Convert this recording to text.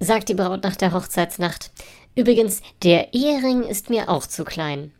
sagt die Braut nach der Hochzeitsnacht. Übrigens, der Ehering ist mir auch zu klein.